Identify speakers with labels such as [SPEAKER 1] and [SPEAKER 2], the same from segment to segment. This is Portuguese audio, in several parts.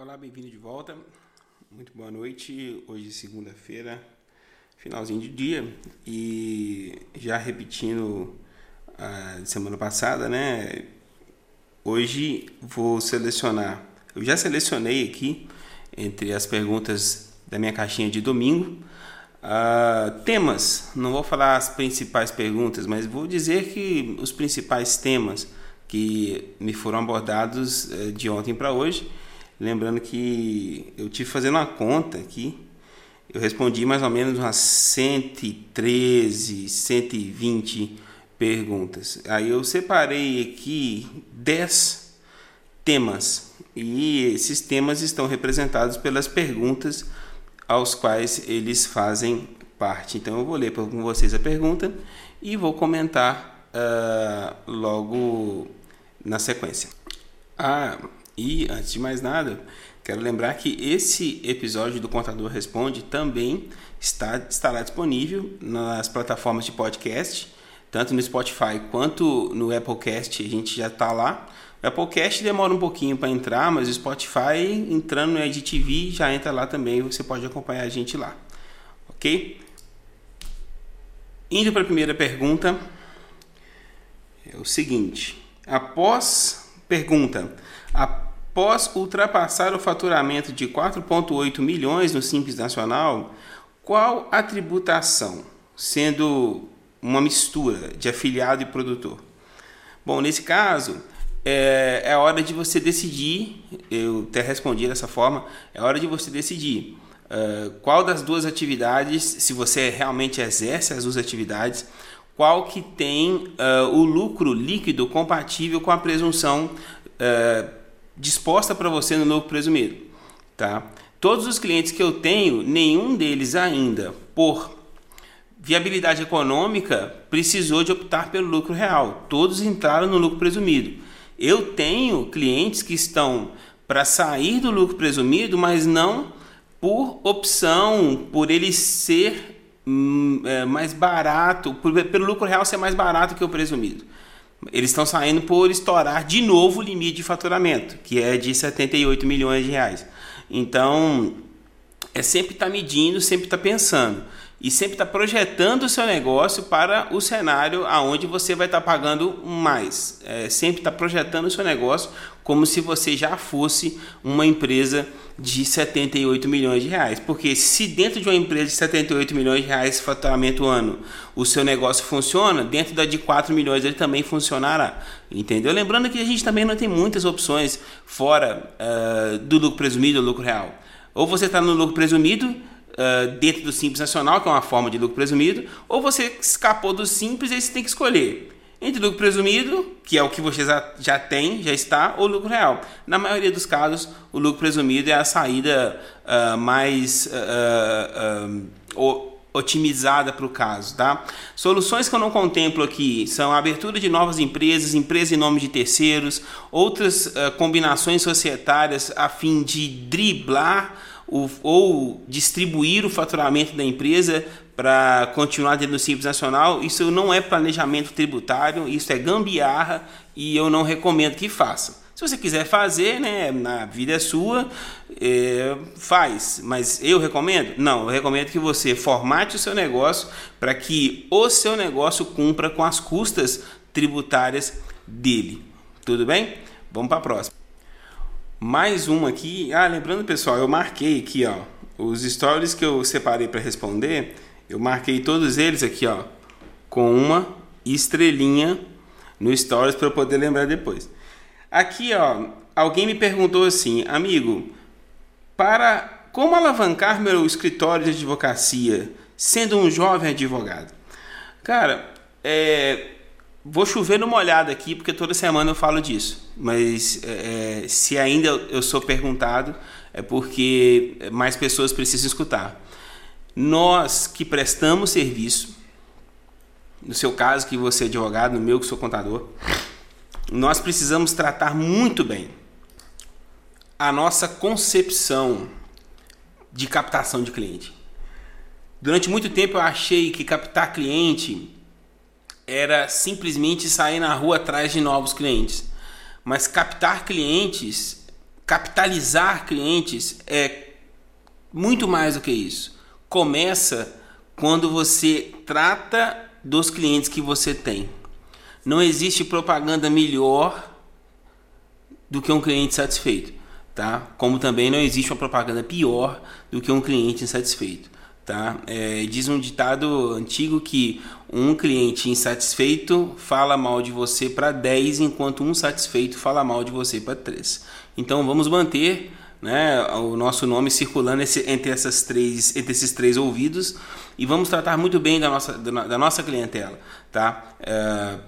[SPEAKER 1] Olá, bem-vindo de volta. Muito boa noite. Hoje, segunda-feira, finalzinho de dia. E já repetindo a semana passada, né? Hoje vou selecionar. Eu já selecionei aqui entre as perguntas da minha caixinha de domingo. Uh, temas, não vou falar as principais perguntas, mas vou dizer que os principais temas que me foram abordados uh, de ontem para hoje Lembrando que eu tive fazendo uma conta aqui, eu respondi mais ou menos umas 113, 120 perguntas. Aí eu separei aqui 10 temas e esses temas estão representados pelas perguntas aos quais eles fazem parte. Então eu vou ler com vocês a pergunta e vou comentar uh, logo na sequência. Ah, e, antes de mais nada, quero lembrar que esse episódio do Contador Responde também está, estará disponível nas plataformas de podcast, tanto no Spotify quanto no Applecast, a gente já está lá. O Applecast demora um pouquinho para entrar, mas o Spotify, entrando no EdTV, já entra lá também, você pode acompanhar a gente lá. Ok? Indo para a primeira pergunta, é o seguinte: após pergunta, ultrapassar o faturamento de 4,8 milhões no Simples Nacional, qual a tributação, sendo uma mistura de afiliado e produtor? Bom, nesse caso, é, é hora de você decidir, eu até respondi dessa forma, é hora de você decidir uh, qual das duas atividades, se você realmente exerce as duas atividades, qual que tem uh, o lucro líquido compatível com a presunção uh, disposta para você no novo presumido, tá? Todos os clientes que eu tenho, nenhum deles ainda, por viabilidade econômica, precisou de optar pelo lucro real. Todos entraram no lucro presumido. Eu tenho clientes que estão para sair do lucro presumido, mas não por opção, por ele ser hum, é, mais barato, por, pelo lucro real ser mais barato que o presumido. Eles estão saindo por estourar de novo o limite de faturamento, que é de 78 milhões de reais. Então, é sempre estar tá medindo, sempre estar tá pensando e sempre estar tá projetando o seu negócio para o cenário aonde você vai estar tá pagando mais. É, sempre estar tá projetando o seu negócio como se você já fosse uma empresa de 78 milhões de reais. Porque se dentro de uma empresa de 78 milhões de reais faturamento ano, o seu negócio funciona, dentro da de 4 milhões ele também funcionará. Entendeu? Lembrando que a gente também não tem muitas opções fora uh, do lucro presumido ou lucro real. Ou você está no lucro presumido, uh, dentro do Simples Nacional, que é uma forma de lucro presumido, ou você escapou do Simples e você tem que escolher entre lucro presumido, que é o que você já, já tem, já está, ou lucro real. Na maioria dos casos, o lucro presumido é a saída uh, mais uh, uh, otimizada para o caso. Tá? Soluções que eu não contemplo aqui são a abertura de novas empresas, empresas em nome de terceiros, outras combinações societárias a fim de driblar o, ou distribuir o faturamento da empresa para continuar dentro do Simples Nacional, isso não é planejamento tributário, isso é gambiarra e eu não recomendo que faça. Se você quiser fazer, né, na vida é sua, é, faz. Mas eu recomendo? Não, eu recomendo que você formate o seu negócio para que o seu negócio cumpra com as custas tributárias dele. Tudo bem? Vamos para a próxima. Mais uma aqui. Ah, lembrando, pessoal, eu marquei aqui, ó, os stories que eu separei para responder eu marquei todos eles aqui, ó, com uma estrelinha no Stories para poder lembrar depois. Aqui, ó, alguém me perguntou assim, amigo, para como alavancar meu escritório de advocacia sendo um jovem advogado? Cara, é, vou chover numa olhada aqui porque toda semana eu falo disso, mas é, é se ainda eu sou perguntado é porque mais pessoas precisam escutar. Nós que prestamos serviço, no seu caso que você é advogado, no meu que sou contador, nós precisamos tratar muito bem a nossa concepção de captação de cliente. Durante muito tempo eu achei que captar cliente era simplesmente sair na rua atrás de novos clientes. Mas captar clientes capitalizar clientes é muito mais do que isso. Começa quando você trata dos clientes que você tem. Não existe propaganda melhor do que um cliente satisfeito, tá? Como também não existe uma propaganda pior do que um cliente insatisfeito, tá? É, diz um ditado antigo que um cliente insatisfeito fala mal de você para 10, enquanto um satisfeito fala mal de você para 3. Então vamos manter né, o nosso nome circulando esse, entre, essas três, entre esses três ouvidos e vamos tratar muito bem da nossa, da nossa clientela. Tá? É,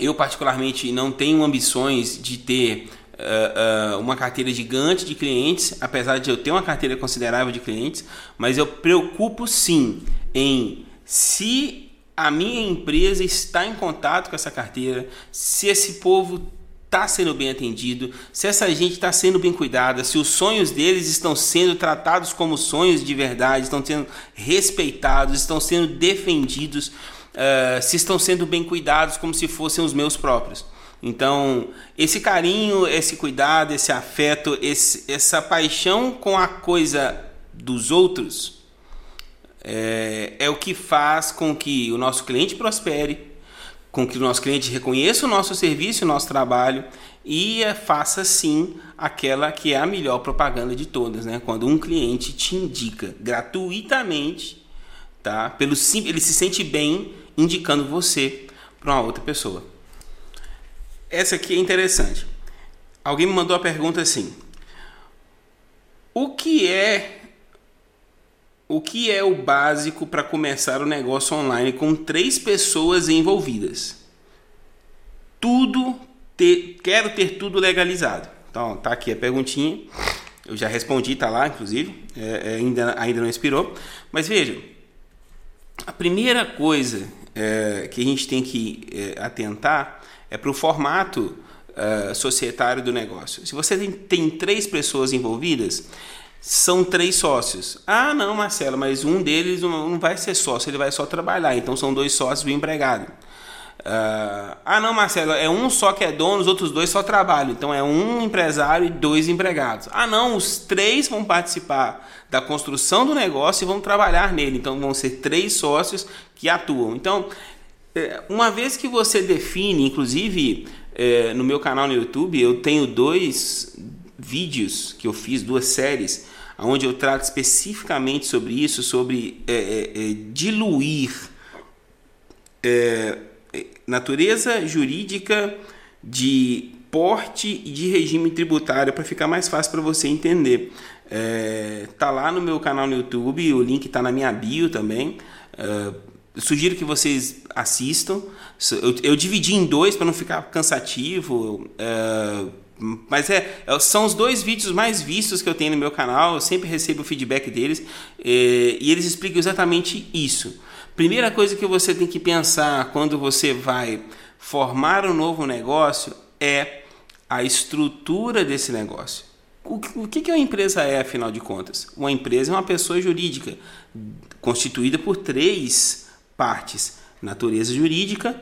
[SPEAKER 1] eu, particularmente, não tenho ambições de ter uh, uh, uma carteira gigante de clientes, apesar de eu ter uma carteira considerável de clientes, mas eu preocupo sim em se a minha empresa está em contato com essa carteira, se esse povo está sendo bem atendido, se essa gente está sendo bem cuidada, se os sonhos deles estão sendo tratados como sonhos de verdade, estão sendo respeitados, estão sendo defendidos uh, se estão sendo bem cuidados como se fossem os meus próprios. Então, esse carinho, esse cuidado, esse afeto, esse, essa paixão com a coisa dos outros é, é o que faz com que o nosso cliente prospere, com que o nosso cliente reconheça o nosso serviço, o nosso trabalho e faça sim aquela que é a melhor propaganda de todas, né? Quando um cliente te indica gratuitamente, tá? Pelo ele se sente bem indicando você para uma outra pessoa. Essa aqui é interessante. Alguém me mandou a pergunta assim: O que é o que é o básico para começar o negócio online com três pessoas envolvidas? Tudo ter, quero ter tudo legalizado. Então, tá aqui a perguntinha. Eu já respondi, tá lá, inclusive. É, é ainda, ainda não expirou. Mas veja, a primeira coisa é, que a gente tem que é, atentar é para o formato uh, societário do negócio. Se você tem, tem três pessoas envolvidas, são três sócios. Ah, não, Marcelo, mas um deles não vai ser sócio, ele vai só trabalhar. Então são dois sócios e um empregado. Uh, ah, não, Marcelo, é um só que é dono, os outros dois só trabalham. Então é um empresário e dois empregados. Ah, não, os três vão participar da construção do negócio e vão trabalhar nele. Então vão ser três sócios que atuam. Então, uma vez que você define, inclusive é, no meu canal no YouTube, eu tenho dois vídeos que eu fiz, duas séries, onde eu trato especificamente sobre isso, sobre é, é, é diluir é, natureza jurídica de porte e de regime tributário para ficar mais fácil para você entender. É, tá lá no meu canal no YouTube, o link está na minha bio também. É, sugiro que vocês assistam. Eu, eu dividi em dois para não ficar cansativo. É, mas é, é, são os dois vídeos mais vistos que eu tenho no meu canal. Eu sempre recebo o feedback deles é, e eles explicam exatamente isso. Primeira coisa que você tem que pensar quando você vai formar um novo negócio é a estrutura desse negócio. O, que uma empresa é, afinal de contas? Uma empresa é uma pessoa jurídica constituída por três partes: natureza jurídica,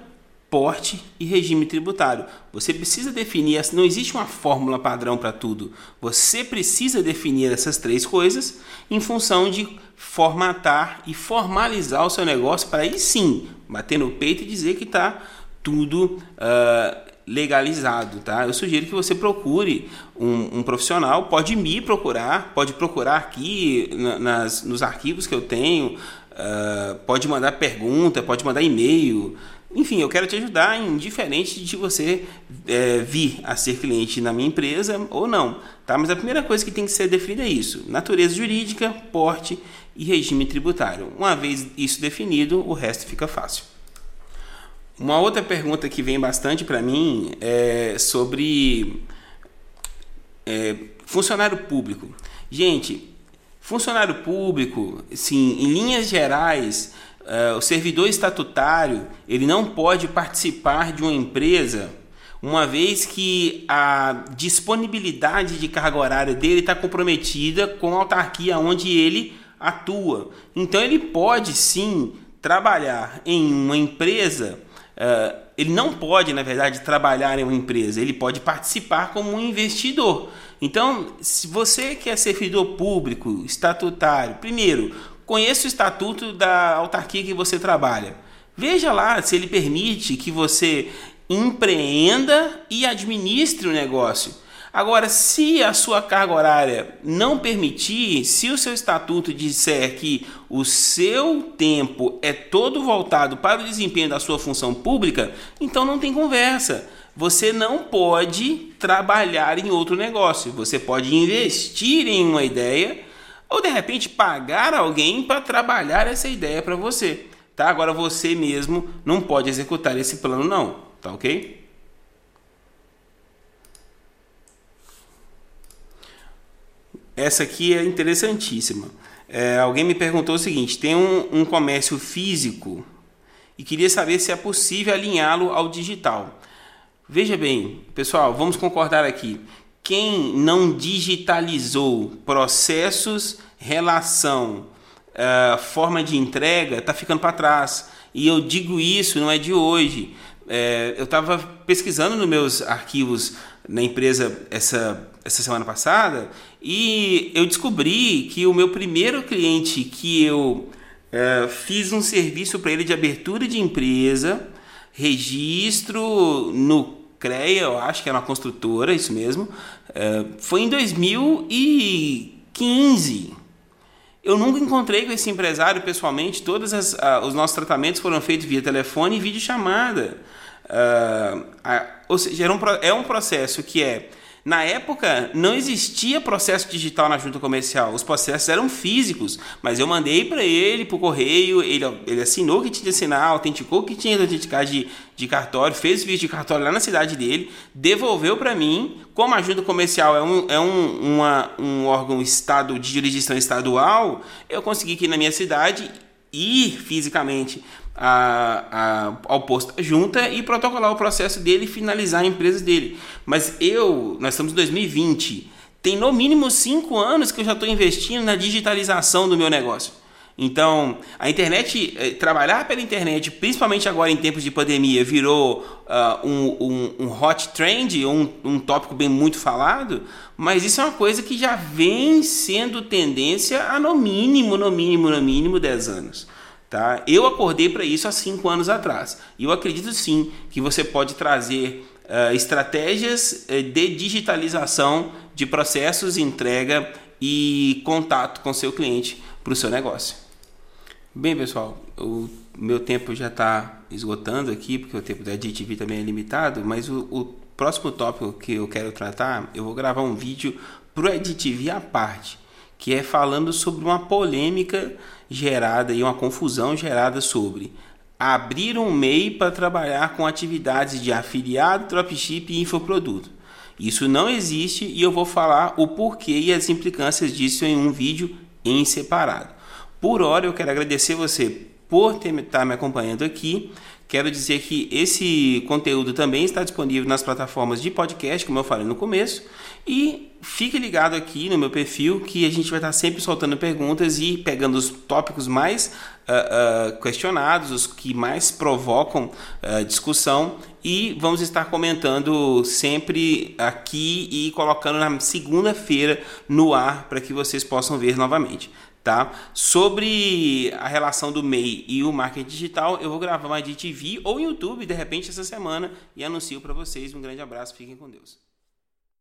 [SPEAKER 1] porte e regime tributário. Você precisa definir, não existe uma fórmula padrão para tudo. Você precisa definir essas três coisas em função de formatar e formalizar o seu negócio para aí sim bater no peito e dizer que está tudo uh, legalizado, tá? Eu sugiro que você procure um, um, profissional, pode me procurar, pode procurar aqui nas, nos arquivos que eu tenho, uh, pode mandar pergunta, pode mandar e-mail, enfim, eu quero te ajudar indiferente de você é, vir a ser cliente na minha empresa ou não, tá? Mas a primeira coisa que tem que ser definida é isso: natureza jurídica, porte e regime tributário. Uma vez isso definido, o resto fica fácil. Uma outra pergunta que vem bastante para mim é sobre é, funcionário público. Gente, funcionário público, sim, em linhas gerais, uh, o servidor estatutário ele não pode participar de uma empresa uma vez que a disponibilidade de carga horária dele está comprometida com a autarquia onde ele atua. Então ele pode sim trabalhar em uma empresa uh, ele não pode, na verdade, trabalhar em uma empresa, ele pode participar como um investidor. Então, se você quer ser servidor público, estatutário, primeiro, conheça o estatuto da autarquia que você trabalha. Veja lá se ele permite que você empreenda e administre o negócio. Agora, se a sua carga horária não permitir, se o seu estatuto disser que o seu tempo é todo voltado para o desempenho da sua função pública, então não tem conversa. Você não pode trabalhar em outro negócio. Você pode investir em uma ideia ou de repente pagar alguém para trabalhar essa ideia para você. Tá? Agora você mesmo não pode executar esse plano não, tá OK? Essa aqui é interessantíssima. É, alguém me perguntou o seguinte: tem um, um comércio físico e queria saber se é possível alinhá-lo ao digital. Veja bem, pessoal, vamos concordar aqui. Quem não digitalizou processos, relação, uh, forma de entrega, está ficando para trás. E eu digo isso, não é de hoje. É, eu estava pesquisando nos meus arquivos na empresa essa, essa semana passada e eu descobri que o meu primeiro cliente que eu é, fiz um serviço para ele de abertura de empresa, registro no CREA, eu acho que era uma construtora, isso mesmo, é, foi em 2015. Eu nunca encontrei com esse empresário pessoalmente, todos as, os nossos tratamentos foram feitos via telefone e videochamada. Uh, uh, ou seja, um, é um processo que é na época, não existia processo digital na junta comercial, os processos eram físicos, mas eu mandei para ele, por correio, ele, ele assinou que tinha de assinar, autenticou que tinha de autenticar de, de cartório, fez o vídeo de cartório lá na cidade dele, devolveu para mim, como a junta comercial é um, é um, uma, um órgão estado de jurisdição estadual, eu consegui que na minha cidade ir fisicamente a, a, ao posto junta e protocolar o processo dele e finalizar a empresa dele. Mas eu, nós estamos em 2020, tem no mínimo cinco anos que eu já estou investindo na digitalização do meu negócio. Então, a internet, eh, trabalhar pela internet, principalmente agora em tempos de pandemia, virou uh, um, um, um, hot trend, um, um tópico bem muito falado, mas isso é uma coisa que já vem sendo tendência há no mínimo, no mínimo, no mínimo 10 anos. Tá? Eu acordei para isso há cinco anos atrás. E eu acredito sim que você pode trazer uh, estratégias eh, de digitalização de processos, entrega e contato com seu cliente para o seu negócio. Bem, pessoal, o meu tempo já está esgotando aqui, porque o tempo da DTV também é limitado, mas o, o próximo tópico que eu quero tratar, eu vou gravar um vídeo para o EdTV à parte que é falando sobre uma polêmica gerada e uma confusão gerada sobre abrir um MEI para trabalhar com atividades de afiliado, dropship e infoproduto. Isso não existe e eu vou falar o porquê e as implicâncias disso em um vídeo em separado. Por hora, eu quero agradecer você por estar tá me acompanhando aqui. Quero dizer que esse conteúdo também está disponível nas plataformas de podcast, como eu falei no começo. E fique ligado aqui no meu perfil que a gente vai estar sempre soltando perguntas e pegando os tópicos mais uh, uh, questionados, os que mais provocam uh, discussão e vamos estar comentando sempre aqui e colocando na segunda-feira no ar para que vocês possam ver novamente. Tá? Sobre a relação do MEI e o marketing digital, eu vou gravar uma de TV ou YouTube de repente essa semana e anuncio para vocês. Um grande abraço, fiquem com Deus.